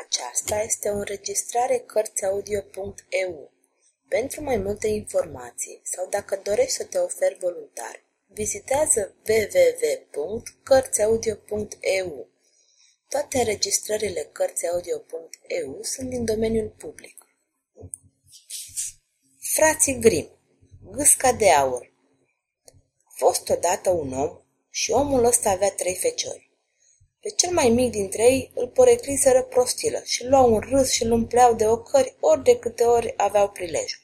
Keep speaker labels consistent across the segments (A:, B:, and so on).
A: Aceasta este o înregistrare Cărțiaudio.eu. Pentru mai multe informații sau dacă dorești să te oferi voluntar, vizitează www.cărțiaudio.eu. Toate înregistrările Cărțiaudio.eu sunt din domeniul public. Frații Grim Gâsca de aur A fost odată un om și omul ăsta avea trei feciori. Pe cel mai mic dintre ei îl porecliseră prostilă și luau un râs și îl umpleau de ocări ori de câte ori aveau prilejul.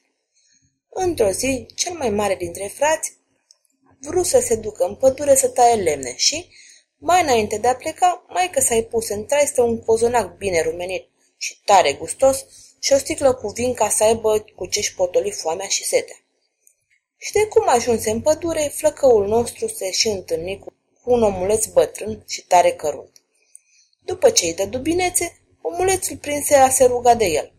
A: Într-o zi, cel mai mare dintre frați vrut să se ducă în pădure să taie lemne și, mai înainte de a pleca, mai că s-a pus în traistă un cozonac bine rumenit și tare gustos și o sticlă cu vin ca să aibă cu ce-și potoli foamea și setea. Și de cum ajunse în pădure, flăcăul nostru se și întâlni cu un omuleț bătrân și tare cărunt. După ce îi dă dubinețe, omulețul prinse a se ruga de el.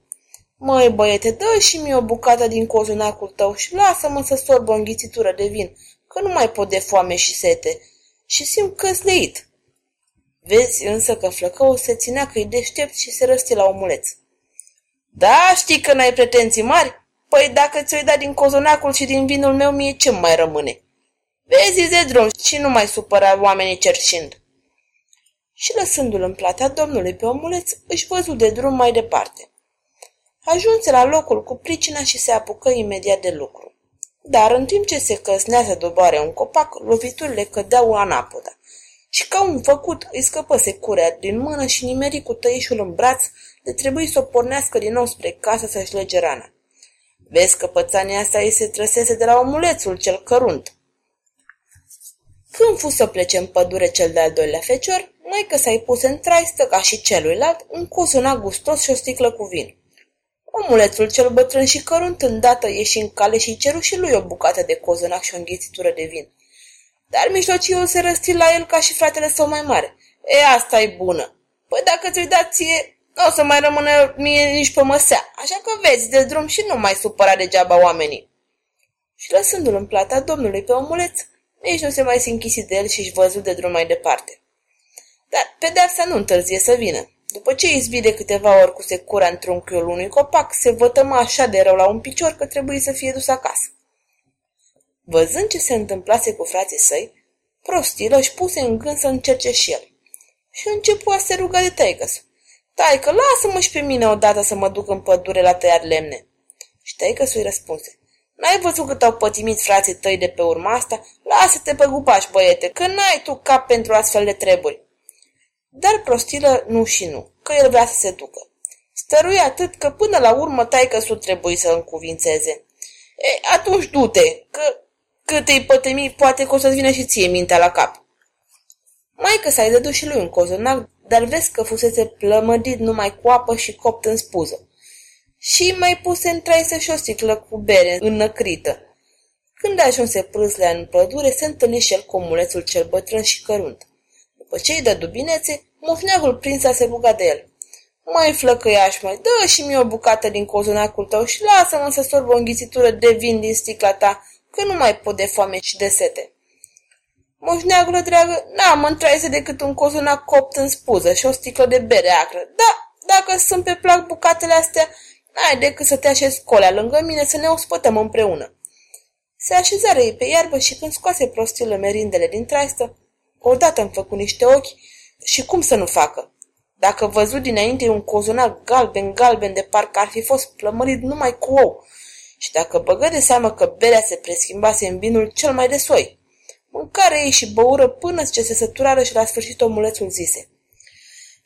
A: Măi, băiete, dă și mie o bucată din cozunacul tău și lasă-mă să sorb o înghițitură de vin, că nu mai pot de foame și sete și simt căsleit. Vezi însă că flăcăul se ținea că-i deștept și se răsti la omuleț. Da, știi că n-ai pretenții mari? Păi dacă ți-o dat din cozonacul și din vinul meu, mie ce mai rămâne? Vezi de drum și nu mai supăra oamenii cerșind. Și lăsându-l în plata domnului pe omuleț, își văzu de drum mai departe. Ajunse la locul cu pricina și se apucă imediat de lucru. Dar în timp ce se căsnea să doboare un copac, loviturile cădeau anapoda. Și ca un făcut îi scăpă securea din mână și nimeri cu tăișul în braț, de trebuie să o pornească din nou spre casă să-și lege rana. Vezi că pățania asta îi se trăsese de la omulețul cel cărunt. Când fu să plece în pădure cel de-al doilea fecior, mai că s-ai pus în traistă ca și celuilalt un cozonac gustos și o sticlă cu vin. Omulețul cel bătrân și cărunt îndată ieși în cale și ceru și lui o bucată de cozonac și o înghițitură de vin. Dar mijlociul se răsti la el ca și fratele său mai mare. E, asta e bună. Păi dacă ți-o da ție, nu o să mai rămână mie nici pe măsea, așa că vezi de drum și nu mai supăra degeaba oamenii. Și lăsându-l în plata domnului pe omuleț, nici nu se mai închisi de el și își văzut de drum mai departe. Dar pedeapsa nu întârzie să vină. După ce izbi de câteva ori cu secura în trunchiul unui copac, se vătămă așa de rău la un picior că trebuie să fie dus acasă. Văzând ce se întâmplase cu frații săi, prostilă își puse în gând să încerce și el. Și începu a se ruga de taică Taică, lasă-mă și pe mine odată să mă duc în pădure la tăiat lemne. Și taică îi răspunse. N-ai văzut cât au pătimit frații tăi de pe urma asta? Lasă-te pe gupaș, băiete, că n-ai tu cap pentru astfel de treburi. Dar prostilă nu și nu, că el vrea să se ducă. Stărui atât că până la urmă taică su trebuie să încuvințeze. E, atunci du-te, că cât îi pătemi, poate că o să-ți vină și ție mintea la cap. Mai că s-ai dădut și lui un cozonac, dar vezi că fusese plămădit numai cu apă și copt în spuză și mai puse în traisă și o sticlă cu bere înnăcrită. Când ajunse prâslea în pădure, se întâlni și el cu omulețul cel bătrân și cărunt. După ce îi dă dubinețe, mufneagul prins se ruga de el. Mai flăcăiaș, mai, dă și mie o bucată din cozonacul tău și lasă-mă să sorb o înghițitură de vin din sticla ta, că nu mai pot de foame și de sete. Moșneagulă dragă, n-am în traise decât un cozonac copt în spuză și o sticlă de bere acră. Da, dacă sunt pe plac bucatele astea, N-ai decât să te așezi colea lângă mine să ne ospătăm împreună. Se așezară ei pe iarbă și când scoase prostilă merindele din traistă, odată îmi făcu niște ochi și cum să nu facă? Dacă văzut dinainte un cozonac galben-galben de parcă ar fi fost plămărit numai cu ou și dacă băgă de seamă că berea se preschimbase în vinul cel mai de soi. Mâncare ei și băură până ce se săturară și la sfârșit omulețul zise –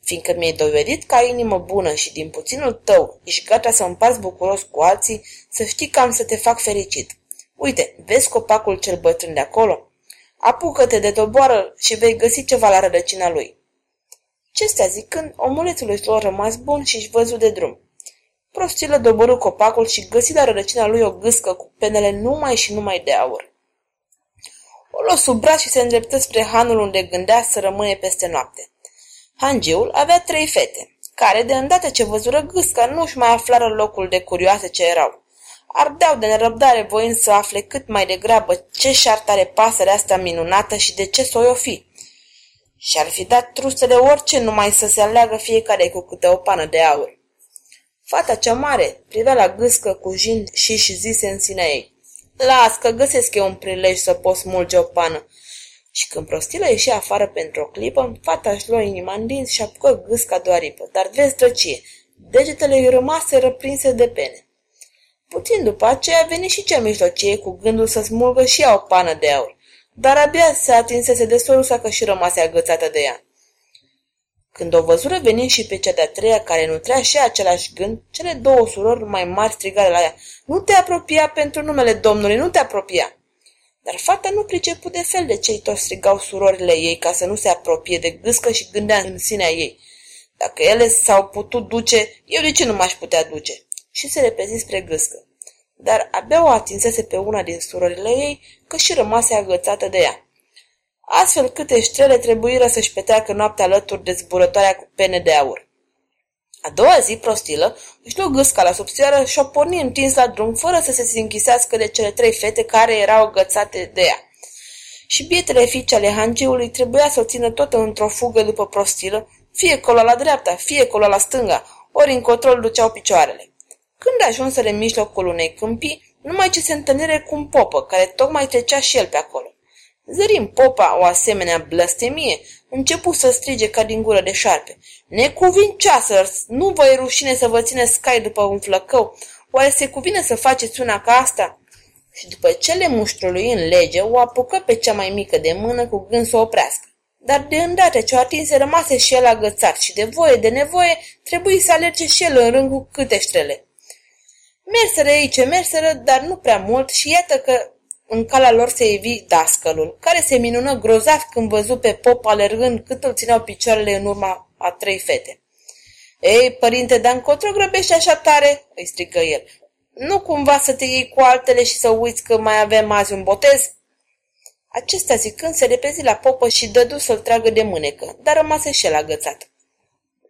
A: fiindcă mi-ai dovedit ca inimă bună și din puținul tău ești gata să împarți bucuros cu alții, să știi că am să te fac fericit. Uite, vezi copacul cel bătrân de acolo? Apucă-te de doboară și vei găsi ceva la rădăcina lui. Acestea zicând, omulețul își lua rămas bun și își văzu de drum. Prostilă doborâ copacul și găsi la rădăcina lui o gâscă cu penele numai și numai de aur. O luă sub braț și se îndreptă spre hanul unde gândea să rămâne peste noapte. Hangiul avea trei fete, care, de îndată ce văzură gâsca, nu-și mai aflară locul de curioase ce erau. Ardeau de nerăbdare voind să afle cât mai degrabă ce șart are pasărea asta minunată și de ce s o fi. și ar fi dat truste de orice numai să se aleagă fiecare cu câte o pană de aur. Fata cea mare privea la gâscă cu jin și și zise în sinea ei. Las că găsesc eu un prilej să pot smulge o pană. Și când prostilă ieși afară pentru o clipă, fata își lua inima în dinți și apucă gâsca de aripă. Dar vezi drăcie, degetele îi rămase răprinse de pene. Puțin după aceea a venit și cea mijlocie cu gândul să smulgă și ea o pană de aur, dar abia se atinsese de solusa că și rămase agățată de ea. Când o văzură venind și pe cea de-a treia care nutrea și același gând, cele două surori mai mari strigare la ea, Nu te apropia pentru numele Domnului, nu te apropia! Dar fata nu pricepu de fel de cei toți strigau surorile ei ca să nu se apropie de gâscă și gândea în sinea ei. Dacă ele s-au putut duce, eu de ce nu m-aș putea duce? Și se repezi spre gâscă. Dar abia o atinsese pe una din surorile ei, că și rămase agățată de ea. Astfel câte ștrele trebuiră să-și petreacă noaptea alături de zburătoarea cu pene de aur. A doua zi, prostilă, își luă gâsca la subțioară și o porni întins la drum, fără să se închisească de cele trei fete care erau agățate de ea. Și bietele fiice ale hangiului trebuia să o țină tot într-o fugă după prostilă, fie colo la dreapta, fie colo la stânga, ori în control duceau picioarele. Când ajunseră în mijlocul unei câmpii, numai ce se întâlnire cu un popă, care tocmai trecea și el pe acolo. Zărim popa o asemenea blăstemie, începu să strige ca din gură de șarpe. Necuvincioasă, nu vă e rușine să vă ține scai după un flăcău? Oare se cuvine să faceți una ca asta? Și după ce le muștrului în lege, o apucă pe cea mai mică de mână cu gând să o oprească. Dar de îndată ce o atinse, rămase și el agățat și de voie de nevoie trebuie să alerge și el în rând cu câte ștrele. Merseră ei ce merseră, dar nu prea mult și iată că în calea lor se evi dascălul, care se minună grozav când văzu pe pop alergând cât îl țineau picioarele în urma a trei fete. Ei, părinte, dar încotro grăbești așa tare?" îi strică el. Nu cumva să te iei cu altele și să uiți că mai avem azi un botez?" Acesta zicând se repezi la popă și dădu să-l tragă de mânecă, dar rămase și el agățat.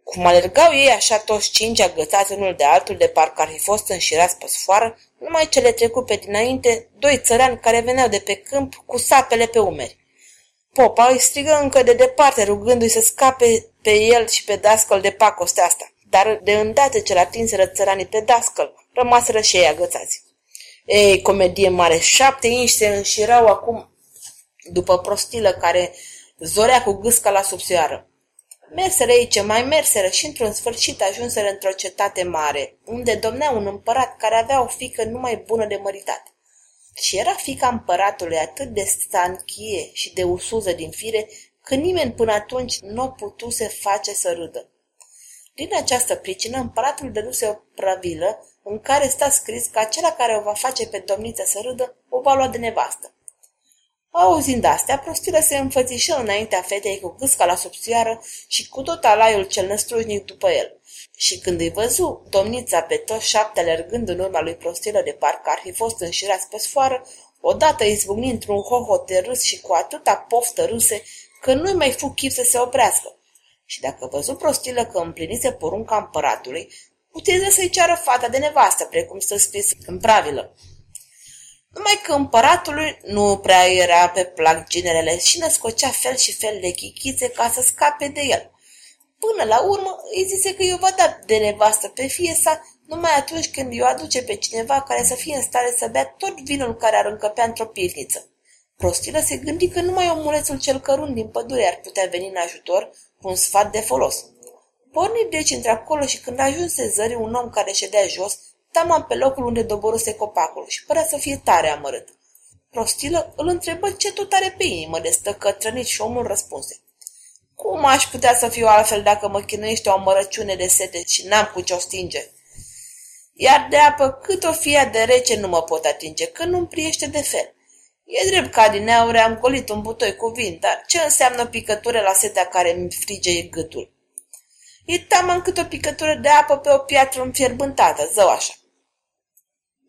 A: Cum alergau ei așa toți cinci agățați unul de altul de parcă ar fi fost înșirați pe sfoară, numai ce le trecu pe dinainte doi țărani care veneau de pe câmp cu sapele pe umeri. Popa îi strigă încă de departe, rugându-i să scape pe el și pe dascăl de pacostea asta. Dar de îndată ce l-atinseră țăranii pe dascăl, rămaseră și ei agățați. Ei, comedie mare, șapte inși se înșirau acum după prostilă care zorea cu gâsca la subțioară. Merseră ei ce mai merseră și într-un sfârșit ajunseră într-o cetate mare, unde domnea un împărat care avea o fică numai bună de măritate. Și era fica împăratului atât de stanchie și de usuză din fire, că nimeni până atunci nu o putuse face să râdă. Din această pricină, împăratul dăduse o pravilă în care sta scris că acela care o va face pe domniță să râdă, o va lua de nevastă. Auzind astea, prostilă se înfățișă înaintea fetei cu gâsca la subțioară și cu tot alaiul cel năstrușnic după el. Și când îi văzu domnița pe toți șapte alergând în urma lui prostilă de parcă ar fi fost înșirați pe sfoară, odată izbucni într-un hohot de râs și cu atâta poftă râse că nu-i mai fu chip să se oprească. Și dacă văzu prostilă că împlinise porunca împăratului, puteze să-i ceară fata de nevastă, precum să scris în pravilă. Numai că împăratului nu prea era pe plac ginerele și născocea fel și fel de chichițe ca să scape de el. Până la urmă îi zise că i-o va da de nevastă pe fie sa numai atunci când i-o aduce pe cineva care să fie în stare să bea tot vinul care ar încăpea într-o pivniță. Prostilă se gândi că numai omulețul cel cărunt din pădure ar putea veni în ajutor cu un sfat de folos. Porni deci într-acolo și când ajunse zării un om care ședea jos, taman pe locul unde doboruse copacul și părea să fie tare amărât. Prostilă îl întrebă ce tot are pe inimă de stăcătrănit și omul răspunse. Cum aș putea să fiu altfel dacă mă chinuiește o amărăciune de sete și n-am cu ce-o stinge? Iar de apă cât o fie de rece nu mă pot atinge, că nu-mi priește de fel. E drept că adineauri am golit un butoi cu vin, dar ce înseamnă picătură la setea care mi frige gâtul? E taman cât o picătură de apă pe o piatră înfierbântată, zău așa.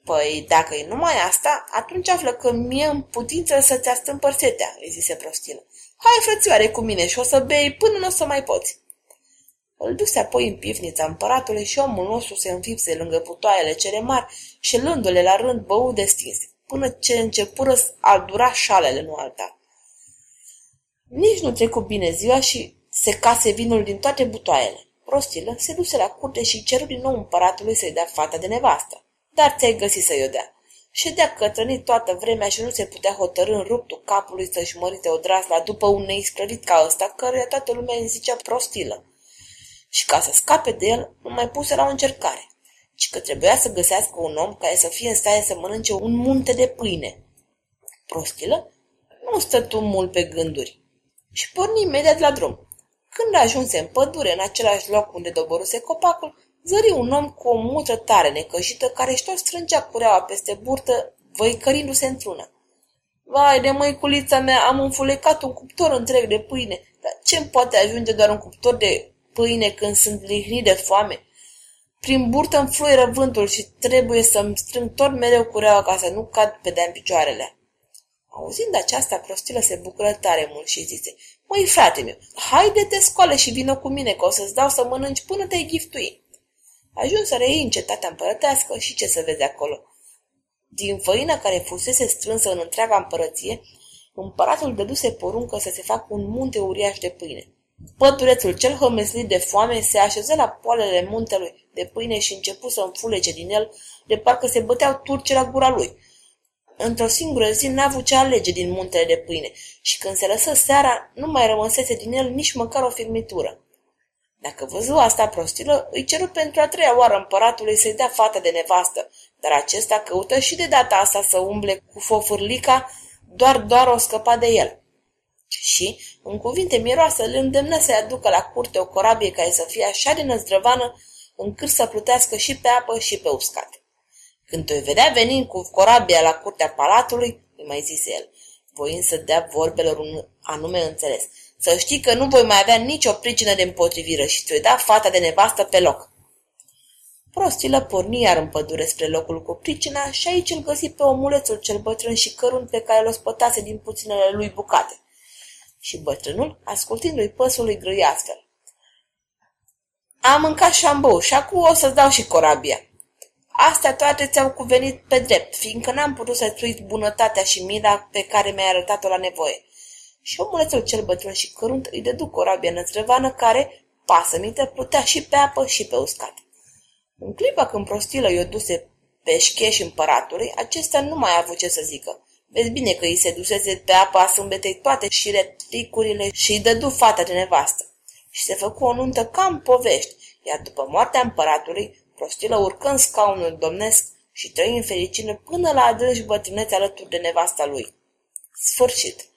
A: Păi, dacă e numai asta, atunci află că mie în putință să-ți astâmpăr setea, îi zise prostilă. Hai, frățioare, cu mine și o să bei până nu o să mai poți. Îl duse apoi în pivnița împăratului și omul nostru se înfipse lângă putoaiele cele mari și lându-le la rând bău de stins, până ce începură a dura șalele, nu alta. Nici nu trecu bine ziua și se case vinul din toate butoaiele. Prostilă se duse la curte și ceru din nou împăratului să-i dea fata de nevastă. Dar ți-ai găsit să-i o dea. Ședea cătrănit toată vremea și nu se putea hotărâ în ruptul capului să-și mărite o drasla după un neisprăvit ca ăsta, căruia toată lumea îi zicea prostilă. Și ca să scape de el, nu mai puse la o încercare, ci că trebuia să găsească un om care să fie în stare să mănânce un munte de pâine. Prostilă nu stătu mult pe gânduri și porni imediat la drum. Când ajunse în pădure, în același loc unde doboruse copacul, zări un om cu o mutră tare necăjită care își tot strângea cureaua peste burtă, văicărindu-se într-una. Vai de măiculița mea, am înfulecat un cuptor întreg de pâine, dar ce-mi poate ajunge doar un cuptor de pâine când sunt lihnit de foame? Prin burtă îmi fluieră vântul și trebuie să-mi strâng tot mereu cureaua ca să nu cad pe de picioarele. Auzind aceasta, prostilă se bucură tare mult și zice, Măi, frate meu, haide-te scoale și vină cu mine, că o să-ți dau să mănânci până te-ai giftui. Ajuns să reiei în cetatea împărătească și ce să vezi acolo. Din făina care fusese strânsă în întreaga împărăție, împăratul dăduse poruncă să se facă un munte uriaș de pâine. Păturețul cel hămeslit de foame se așeză la poalele muntelui de pâine și începu să înfulece din el, de parcă se băteau turce la gura lui. Într-o singură zi n-a avut ce alege din muntele de pâine și când se lăsă seara, nu mai rămăsese din el nici măcar o firmitură. Dacă văzu asta prostilă, îi ceru pentru a treia oară împăratului să-i dea fata de nevastă, dar acesta căută și de data asta să umble cu fofârlica, doar doar o scăpa de el. Și, în cuvinte miroasă, îl îndemnă să-i aducă la curte o corabie care să fie așa de năzdrăvană, încât să plutească și pe apă și pe uscat. Când o vedea venind cu corabia la curtea palatului, îi mai zise el, voind să dea vorbelor un anume înțeles. Să știi că nu voi mai avea nicio pricină de împotrivire și ți-o da fata de nevastă pe loc. Prostilă porni iar în pădure spre locul cu pricina și aici îl găsi pe omulețul cel bătrân și cărunt pe care l-o spătase din puținele lui bucate. Și bătrânul, ascultându-i păsul, îi grăi astfel. Am mâncat șambou și acum o să-ți dau și corabia. Astea toate ți-au cuvenit pe drept, fiindcă n-am putut să-ți uit bunătatea și mila pe care mi-ai arătat-o la nevoie. Și omulețul cel bătrân și cărunt îi dădu corabia nățrăvană care, pasămită, plutea și pe apă și pe uscat. În clipa când prostilă i-o duse pe șcheș împăratului, acesta nu mai a avut ce să zică. Vezi bine că îi se dusese pe apa sâmbetei toate și retricurile și îi dădu fata de nevastă. Și se făcu o nuntă cam povești, iar după moartea împăratului, prostilă urcă în scaunul domnesc și trăi în fericire până la adânci bătrânețe alături de nevasta lui. Sfârșit.